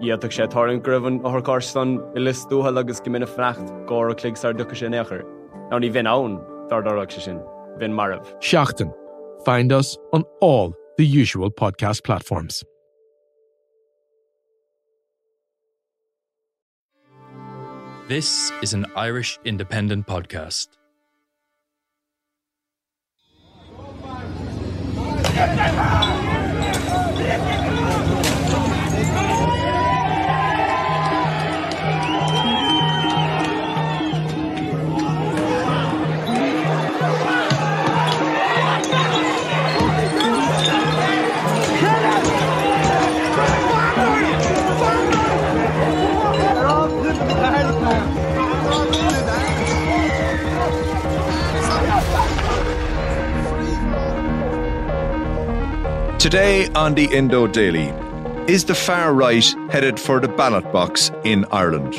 Iadach sé tarn gribhann áthcástan i listúthe agus go mina frecht gá a cligsar ducha sin éair. Ná ní bhín ann dardarach se sin, bhín marmh. Seachtain. Find us on all the usual podcast platforms. This is an Irish independent podcast. Today on the Indo Daily, is the far right headed for the ballot box in Ireland?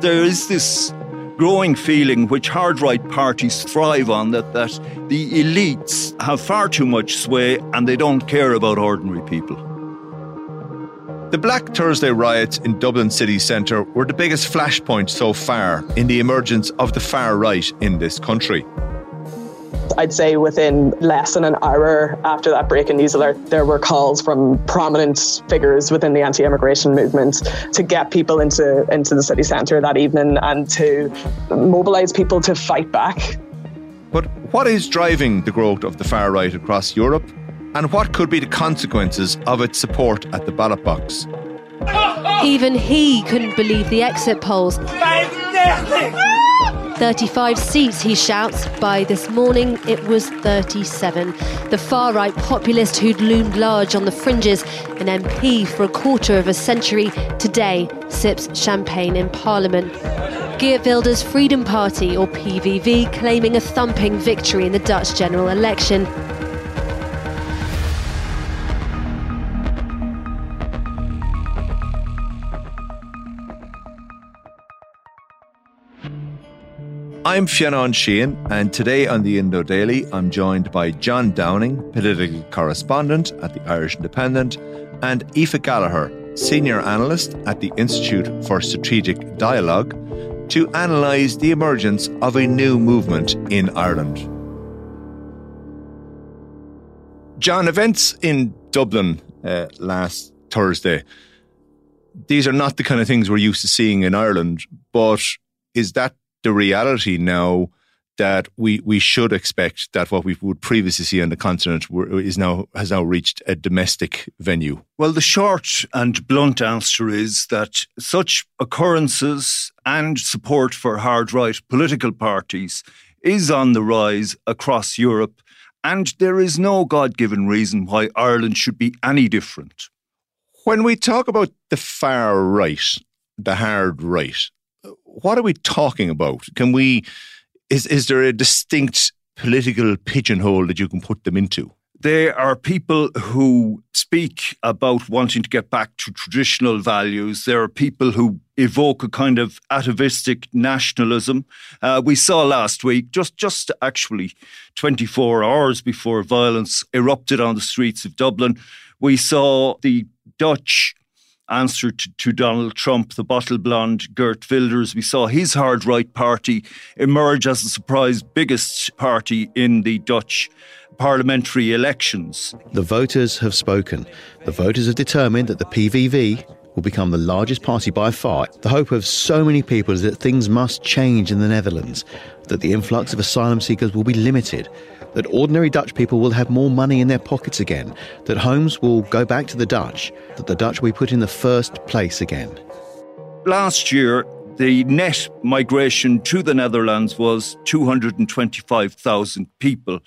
There is this growing feeling which hard right parties thrive on that, that the elites have far too much sway and they don't care about ordinary people. The Black Thursday riots in Dublin city centre were the biggest flashpoint so far in the emergence of the far right in this country. I'd say within less than an hour after that break in news alert, there were calls from prominent figures within the anti-immigration movement to get people into into the city centre that evening and to mobilise people to fight back. But what is driving the growth of the far right across Europe? And what could be the consequences of its support at the ballot box? Even he couldn't believe the exit polls. 35 seats, he shouts. By this morning, it was 37. The far right populist who'd loomed large on the fringes, an MP for a quarter of a century, today sips champagne in Parliament. Geert Wilders' Freedom Party, or PVV, claiming a thumping victory in the Dutch general election. I'm Fionn Sheahan, and today on the Indo Daily, I'm joined by John Downing, political correspondent at the Irish Independent, and Aoife Gallagher, senior analyst at the Institute for Strategic Dialogue, to analyse the emergence of a new movement in Ireland. John, events in Dublin uh, last Thursday, these are not the kind of things we're used to seeing in Ireland, but is that the reality now that we we should expect that what we would previously see on the continent is now has now reached a domestic venue? Well, the short and blunt answer is that such occurrences and support for hard right political parties is on the rise across Europe, and there is no God given reason why Ireland should be any different. When we talk about the far right, the hard right, what are we talking about? Can we is is there a distinct political pigeonhole that you can put them into? They are people who speak about wanting to get back to traditional values. There are people who evoke a kind of atavistic nationalism. Uh, we saw last week, just just actually 24 hours before violence erupted on the streets of Dublin, we saw the Dutch answer to, to, Donald Trump, the bottle blonde Geert Wilders. We saw his hard right party emerge as the surprise biggest party in the Dutch parliamentary elections. The voters have spoken. The voters have determined that the PVV will become the largest party by far. The hope of so many people is that things must change in the Netherlands, that the influx of asylum seekers will be limited, that ordinary Dutch people will have more money in their pockets again, that homes will go back to the Dutch, that the Dutch will be put in the first place again. Last year, the net migration to the Netherlands was 225,000 people.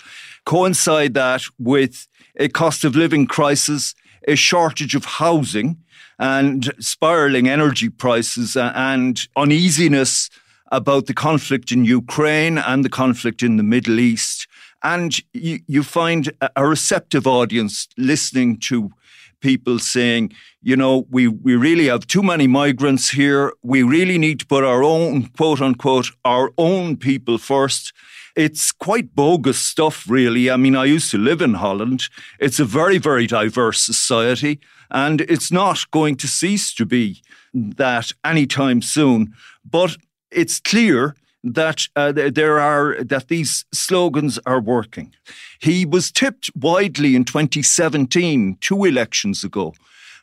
Coincide that with a cost of living crisis, a shortage of housing, and spiraling energy prices uh, and uneasiness about the conflict in Ukraine and the conflict in the Middle East. And you, you find a receptive audience listening to people saying, you know, we, we really have too many migrants here. We really need to put our own, quote unquote, our own people first. It's quite bogus stuff, really. I mean, I used to live in Holland. It's a very, very diverse society, and it's not going to cease to be that anytime soon. But it's clear that uh, there are that these slogans are working. He was tipped widely in 2017, two elections ago,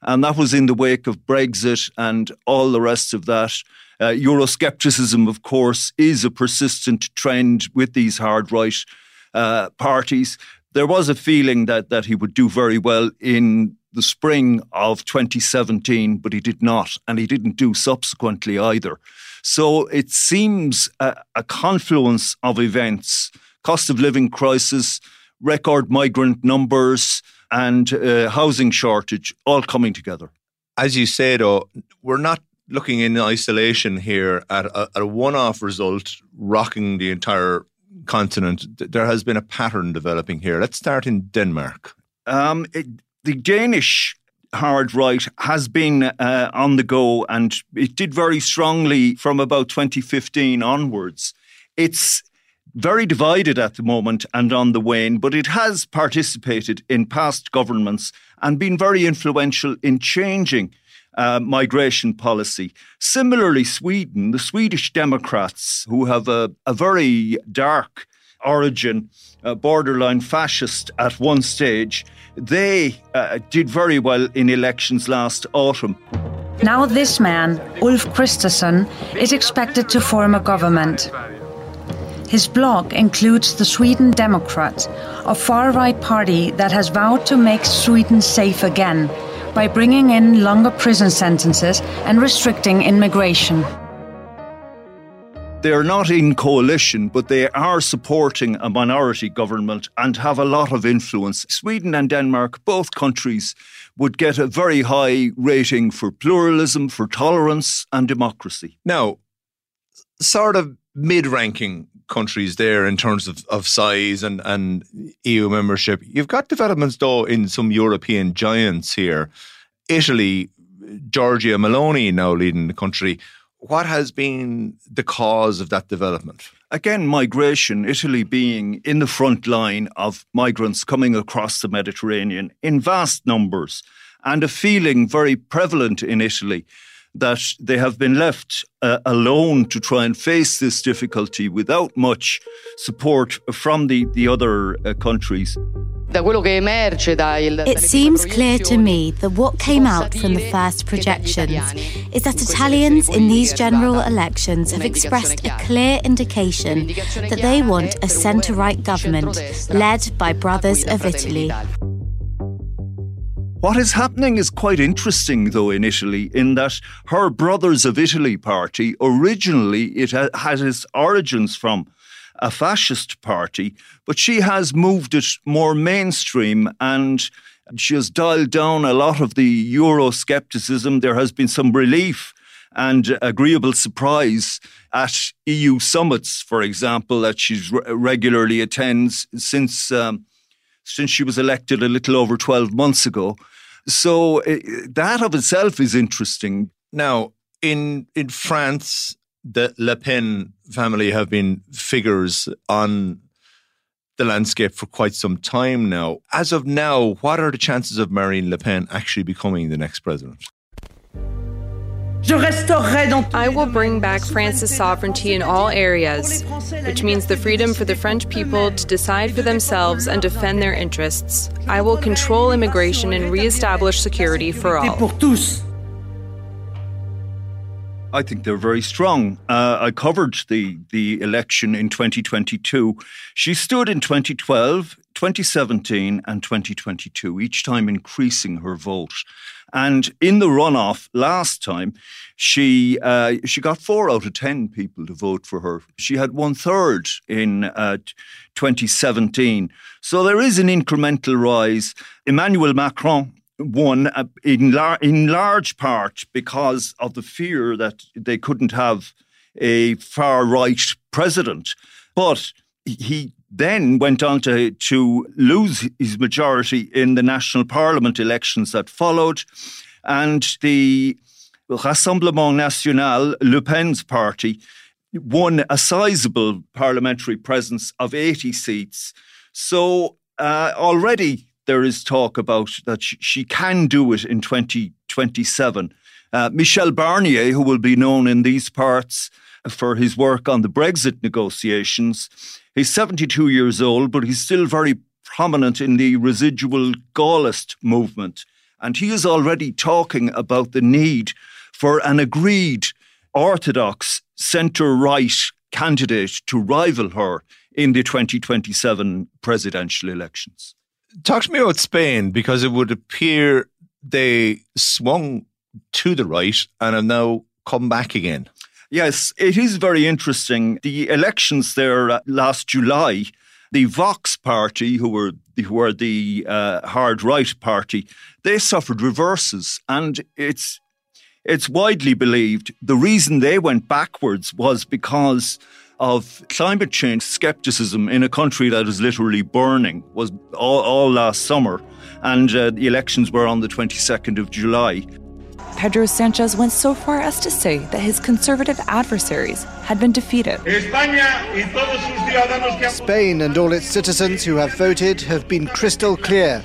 and that was in the wake of Brexit and all the rest of that. Uh, Euroscepticism, of course, is a persistent trend with these hard right uh, parties. There was a feeling that that he would do very well in the spring of 2017, but he did not, and he didn't do subsequently either. So it seems a, a confluence of events cost of living crisis, record migrant numbers, and uh, housing shortage all coming together. As you say, though, we're not looking in isolation here at a, at a one off result rocking the entire continent. There has been a pattern developing here. Let's start in Denmark. Um, it, the Danish hard right has been uh, on the go and it did very strongly from about 2015 onwards. It's very divided at the moment and on the wane, but it has participated in past governments and been very influential in changing uh, migration policy. Similarly, Sweden, the Swedish Democrats, who have a, a very dark origin, uh, borderline fascist at one stage, they uh, did very well in elections last autumn. Now, this man, Ulf Kristersson, is expected to form a government. His blog includes the Sweden Democrat, a far right party that has vowed to make Sweden safe again by bringing in longer prison sentences and restricting immigration. They're not in coalition, but they are supporting a minority government and have a lot of influence. Sweden and Denmark, both countries, would get a very high rating for pluralism, for tolerance, and democracy. Now, sort of mid ranking countries there in terms of, of size and, and EU membership. You've got developments, though, in some European giants here. Italy, Giorgia Meloni now leading the country. What has been the cause of that development? Again, migration, Italy being in the front line of migrants coming across the Mediterranean in vast numbers, and a feeling very prevalent in Italy that they have been left uh, alone to try and face this difficulty without much support from the, the other uh, countries. It seems clear to me that what came out from the first projections is that Italians in these general elections have expressed a clear indication that they want a centre right government led by Brothers of Italy. What is happening is quite interesting, though, in Italy, in that her Brothers of Italy party originally it had its origins from a fascist party, but she has moved it more mainstream and she has dialed down a lot of the Euroscepticism. There has been some relief and agreeable surprise at EU summits, for example, that she regularly attends since. Um, since she was elected a little over 12 months ago. So uh, that of itself is interesting. Now, in in France, the Le Pen family have been figures on the landscape for quite some time now. As of now, what are the chances of Marine Le Pen actually becoming the next president? I will bring back France's sovereignty in all areas, which means the freedom for the French people to decide for themselves and defend their interests. I will control immigration and re-establish security for all. I think they're very strong. Uh, I covered the the election in 2022. She stood in 2012, 2017, and 2022, each time increasing her vote. And in the runoff last time, she uh, she got four out of ten people to vote for her. She had one third in uh, 2017. So there is an incremental rise. Emmanuel Macron won uh, in, lar- in large part because of the fear that they couldn't have a far right president. But he then went on to, to lose his majority in the national parliament elections that followed. And the Rassemblement National, Le Pen's party, won a sizable parliamentary presence of 80 seats. So uh, already there is talk about that she can do it in 2027. Uh, Michel Barnier, who will be known in these parts for his work on the Brexit negotiations, he's 72 years old, but he's still very prominent in the residual Gaullist movement. And he is already talking about the need for an agreed orthodox centre right candidate to rival her in the 2027 presidential elections. Talk to me about Spain because it would appear they swung to the right and have now come back again. Yes, it is very interesting. The elections there uh, last July, the Vox party, who were who were the uh, hard right party, they suffered reverses, and it's it's widely believed the reason they went backwards was because of climate change skepticism in a country that is literally burning was all, all last summer, and uh, the elections were on the 22nd of July. Pedro Sanchez went so far as to say that his conservative adversaries had been defeated. Spain and all its citizens who have voted have been crystal clear.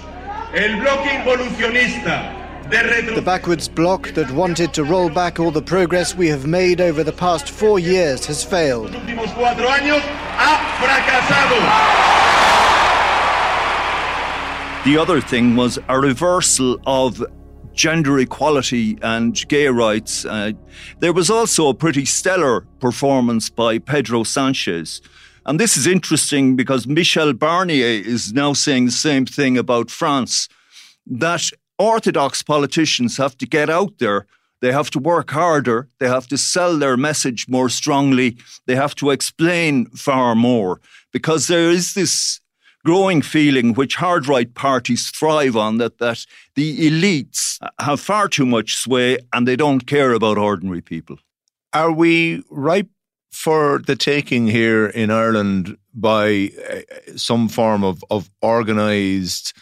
The backwards bloc that wanted to roll back all the progress we have made over the past four years has failed. The other thing was a reversal of gender equality and gay rights. Uh, there was also a pretty stellar performance by Pedro Sanchez. And this is interesting because Michel Barnier is now saying the same thing about France that orthodox politicians have to get out there. They have to work harder. They have to sell their message more strongly. They have to explain far more because there is this growing feeling which hard right parties thrive on that that the elites have far too much sway and they don't care about ordinary people. Are we ripe for the taking here in Ireland by uh, some form of, of organised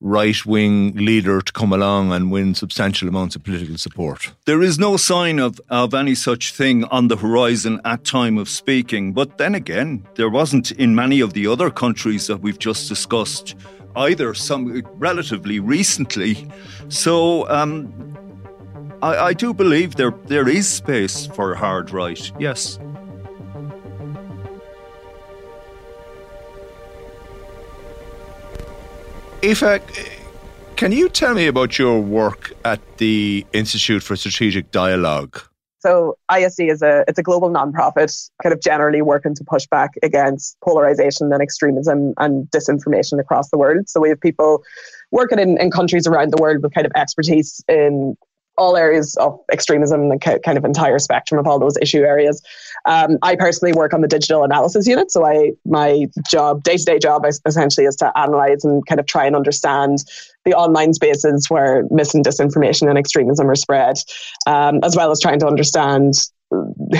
right wing leader to come along and win substantial amounts of political support. There is no sign of, of any such thing on the horizon at time of speaking. But then again, there wasn't in many of the other countries that we've just discussed either, some relatively recently. So um, I, I do believe there there is space for hard right, yes. Aoife, can you tell me about your work at the Institute for Strategic Dialogue? So ISD is a it's a global nonprofit, kind of generally working to push back against polarization and extremism and disinformation across the world. So we have people working in, in countries around the world with kind of expertise in all areas of extremism, the kind of entire spectrum of all those issue areas. Um, I personally work on the digital analysis unit, so I my job, day to day job, essentially is to analyze and kind of try and understand the online spaces where mis and disinformation and extremism are spread, um, as well as trying to understand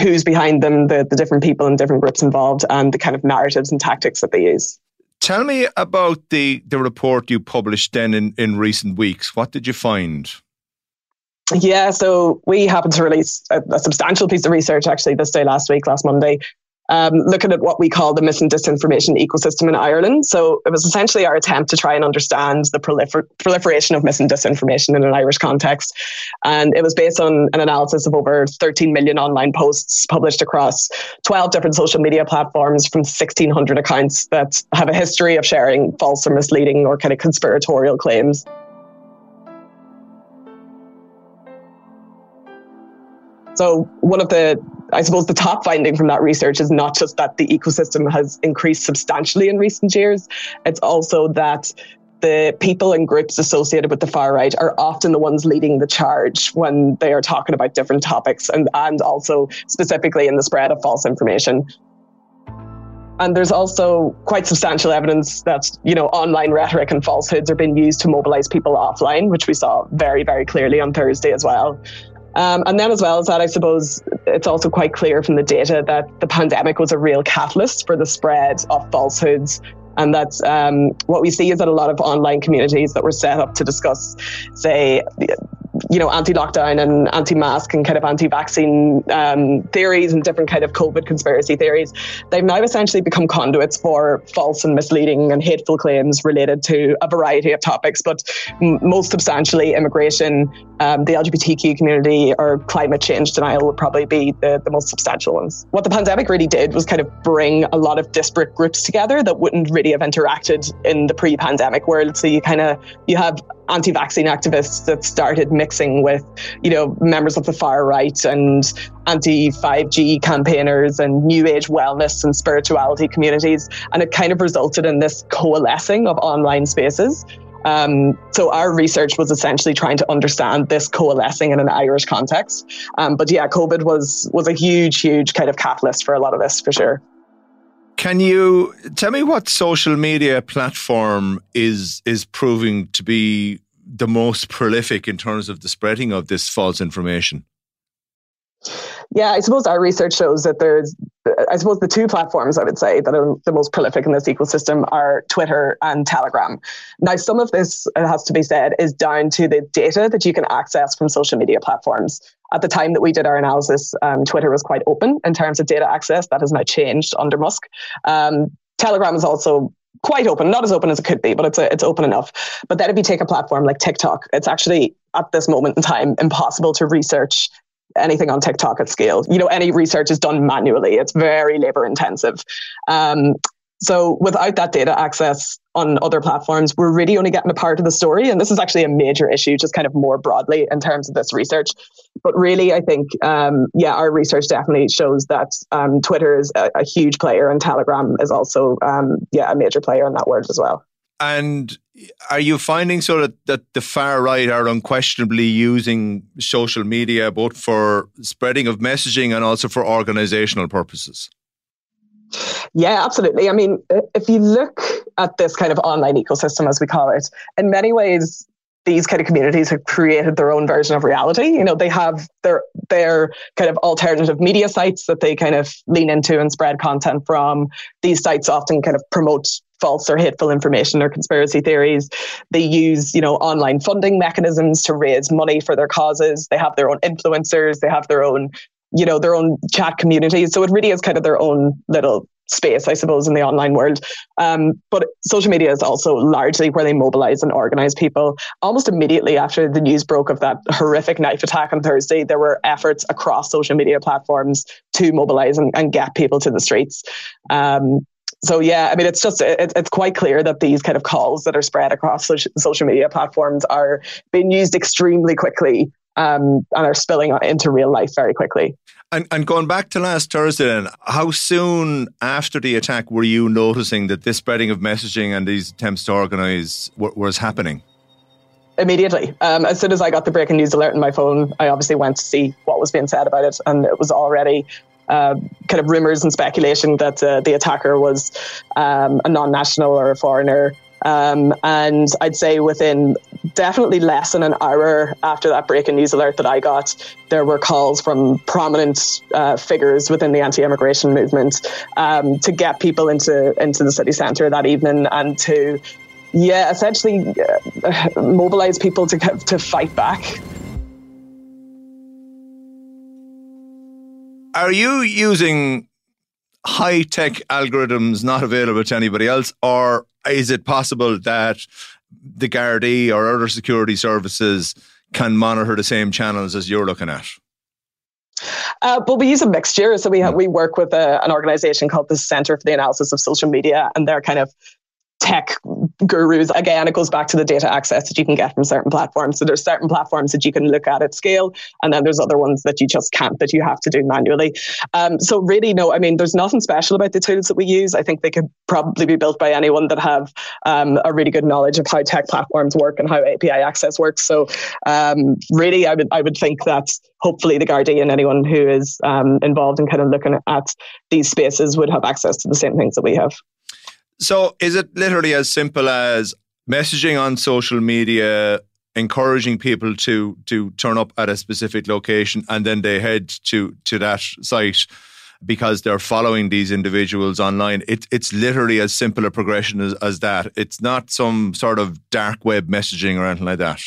who's behind them, the, the different people and different groups involved, and the kind of narratives and tactics that they use. Tell me about the the report you published then in, in recent weeks. What did you find? Yeah, so we happened to release a, a, substantial piece of research actually this day last week, last Monday, um, looking at what we call the mis and disinformation ecosystem in Ireland. So it was essentially our attempt to try and understand the prolifer- proliferation of mis and disinformation in an Irish context. And it was based on an analysis of over 13 million online posts published across 12 different social media platforms from 1,600 accounts that have a history of sharing false or misleading or kind of conspiratorial claims. So one of the I suppose the top finding from that research is not just that the ecosystem has increased substantially in recent years, it's also that the people and groups associated with the far right are often the ones leading the charge when they are talking about different topics and, and also specifically in the spread of false information. And there's also quite substantial evidence that, you know, online rhetoric and falsehoods are being used to mobilize people offline, which we saw very, very clearly on Thursday as well. Um, and then, as well as that, I suppose it's also quite clear from the data that the pandemic was a real catalyst for the spread of falsehoods. And that's um, what we see is that a lot of online communities that were set up to discuss, say, you know, anti-lockdown and anti-mask and kind of anti-vaccine um, theories and different kind of COVID conspiracy theories, they've now essentially become conduits for false and misleading and hateful claims related to a variety of topics, but m- most substantially immigration, um, the LGBTQ community, or climate change denial would probably be the, the most substantial ones. What the pandemic really did was kind of bring a lot of disparate groups together that wouldn't really have interacted in the pre-pandemic world. So you kind of you have anti-vaccine activists that started mixing with, you know, members of the far right and anti-5G campaigners and new age wellness and spirituality communities. And it kind of resulted in this coalescing of online spaces. Um, so our research was essentially trying to understand this coalescing in an Irish context. Um, but yeah, COVID was was a huge, huge kind of catalyst for a lot of this for sure. Can you tell me what social media platform is is proving to be the most prolific in terms of the spreading of this false information? Yeah, I suppose our research shows that there's, I suppose the two platforms I would say that are the most prolific in this ecosystem are Twitter and Telegram. Now, some of this, it has to be said, is down to the data that you can access from social media platforms. At the time that we did our analysis, um, Twitter was quite open in terms of data access. That has now changed under Musk. Um, Telegram is also quite open, not as open as it could be, but it's a, it's open enough. But then if you take a platform like TikTok, it's actually at this moment in time impossible to research anything on TikTok at scale. You know, any research is done manually. It's very labor intensive. Um, so without that data access on other platforms, we're really only getting a part of the story. And this is actually a major issue, just kind of more broadly in terms of this research. But really, I think, um, yeah, our research definitely shows that um, Twitter is a, a, huge player and Telegram is also, um, yeah, a major player in that world as well. And are you finding so that, that the far right are unquestionably using social media both for spreading of messaging and also for organizational purposes? Yeah, absolutely. I mean, if you look at this kind of online ecosystem, as we call it, in many ways, these kind of communities have created their own version of reality. You know, they have their their kind of alternative media sites that they kind of lean into and spread content from. These sites often kind of promote false or hateful information or conspiracy theories. They use, you know, online funding mechanisms to raise money for their causes. They have their own influencers. They have their own, you know, their own chat communities. So it really is kind of their own little space, I suppose, in the online world. Um, but social media is also largely where they mobilize and organize people. Almost immediately after the news broke of that horrific knife attack on Thursday, there were efforts across social media platforms to mobilize and, and get people to the streets. Um, so yeah, I mean, it's just it, it's quite clear that these kind of calls that are spread across social media platforms are being used extremely quickly um, and are spilling into real life very quickly. And, and going back to last Thursday, then, how soon after the attack were you noticing that this spreading of messaging and these attempts to organise w- was happening? Immediately, um, as soon as I got the breaking news alert on my phone, I obviously went to see what was being said about it, and it was already uh, kind of rumors and speculation that uh, the attacker was um, a non-national or a foreigner. Um, and I'd say within definitely less than an hour after that breaking news alert that I got, there were calls from prominent uh, figures within the anti-immigration movement um, to get people into into the city centre that evening and to, yeah, essentially uh, mobilise people to to fight back. Are you using high tech algorithms not available to anybody else, or is it possible that the Gardaí or other security services can monitor the same channels as you're looking at? Uh, but we use a mixture. So we have, we work with a, an organization called the Center for the Analysis of Social Media, and they're kind of tech gurus. Again, it goes back to the data access that you can get from certain platforms. So there's certain platforms that you can look at at scale, and then there's other ones that you just can't, that you have to do manually. Um, so really, no, I mean, there's nothing special about the tools that we use. I think they could probably be built by anyone that have um, a really good knowledge of how tech platforms work and how API access works. So um, really, I would I would think that hopefully the Gardaí, anyone who is um, involved in kind of looking at these spaces would have access to the same things that we have. So is it literally as simple as messaging on social media, encouraging people to to turn up at a specific location and then they head to to that site because they're following these individuals online. It, it's literally as simple a progression as, as that. It's not some sort of dark web messaging or anything like that.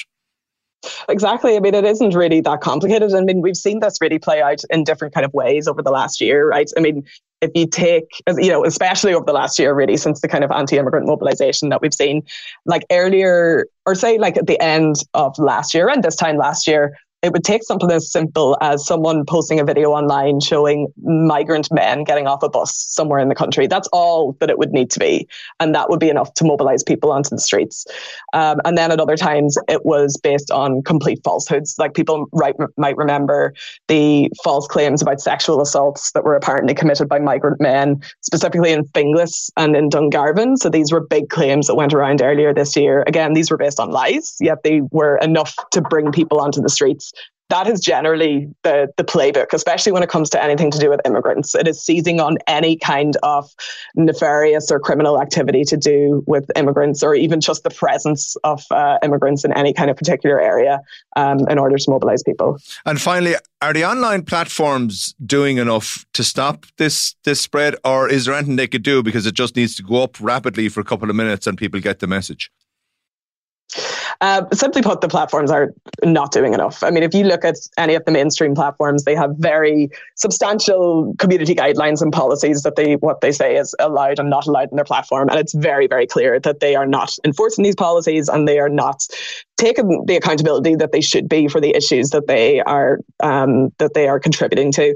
Exactly. I mean, it isn't really that complicated. I mean, we've seen this really play out in different kind of ways over the last year, right? I mean, if you take, you know, especially over the last year, really, since the kind of anti immigrant mobilization that we've seen, like earlier, or say like at the end of last year and this time last year, it would take something as simple as someone posting a video online showing migrant men getting off a bus somewhere in the country. That's all that it would need to be. And that would be enough to mobilize people onto the streets. Um, and then at other times, it was based on complete falsehoods. Like people right, might remember the false claims about sexual assaults that were apparently committed by migrant men, specifically in Finglas and in Dungarvan. So these were big claims that went around earlier this year. Again, these were based on lies, yet they were enough to bring people onto the streets that is generally the the playbook, especially when it comes to anything to do with immigrants. It is seizing on any kind of nefarious or criminal activity to do with immigrants, or even just the presence of uh, immigrants in any kind of particular area, um, in order to mobilize people. And finally, are the online platforms doing enough to stop this this spread, or is there anything they could do because it just needs to go up rapidly for a couple of minutes and people get the message? Uh, simply put, the platforms are not doing enough. I mean, if you look at any of the mainstream platforms, they have very substantial community guidelines and policies that they what they say is allowed and not allowed in their platform, and it's very very clear that they are not enforcing these policies and they are not taking the accountability that they should be for the issues that they are um, that they are contributing to.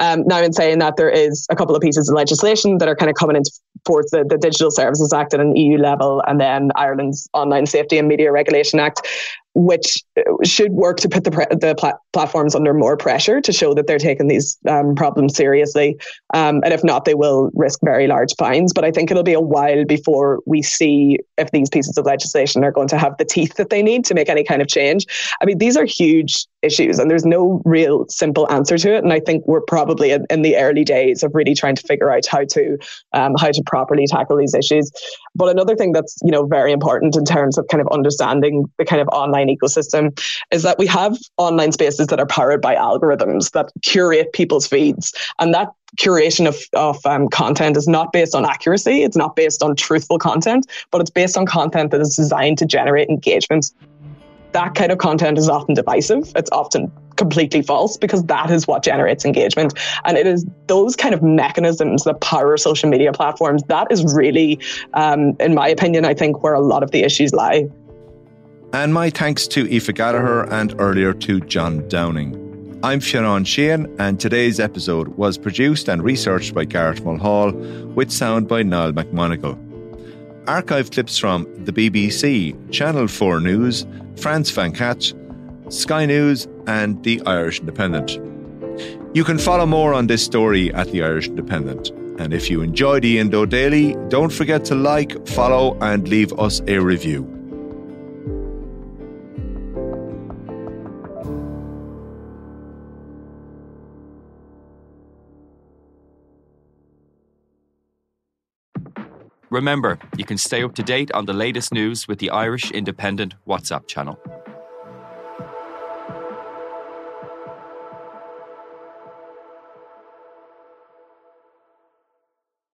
Um, now, in saying that, there is a couple of pieces of legislation that are kind of coming into force the, the Digital Services Act at an EU level, and then Ireland's Online Safety and Media Regulation Act, which should work to put the, pre- the pla- platforms under more pressure to show that they're taking these um, problems seriously. Um, and if not, they will risk very large fines. But I think it'll be a while before we see if these pieces of legislation are going to have the teeth that they need to make any kind of change. I mean, these are huge issues and there's no real simple answer to it. And I think we're probably in, in the early days of really trying to figure out how to um, how to properly tackle these issues. But another thing that's you know very important in terms of kind of understanding the kind of online ecosystem is that we have online spaces that are powered by algorithms that curate people's feeds, and that curation of, of um, content is not based on accuracy. It's not based on truthful content, but it's based on content that is designed to generate engagement that kind of content is often divisive. It's often completely false because that is what generates engagement. And it is those kind of mechanisms that power social media platforms. That is really, um, in my opinion, I think where a lot of the issues lie. And my thanks to Aoife Gallagher and earlier to John Downing. I'm Fionn Sheahan, and today's episode was produced and researched by Garrett Mulhall, with sound by Niall McMonagle. Archive clips from the BBC, Channel 4 News, France 24, Sky News, and The Irish Independent. You can follow more on this story at The Irish Independent. And if you enjoyed the Indo Daily, don't forget to like, follow, and leave us a review. Remember, you can stay up to date on the latest news with the Irish Independent WhatsApp channel.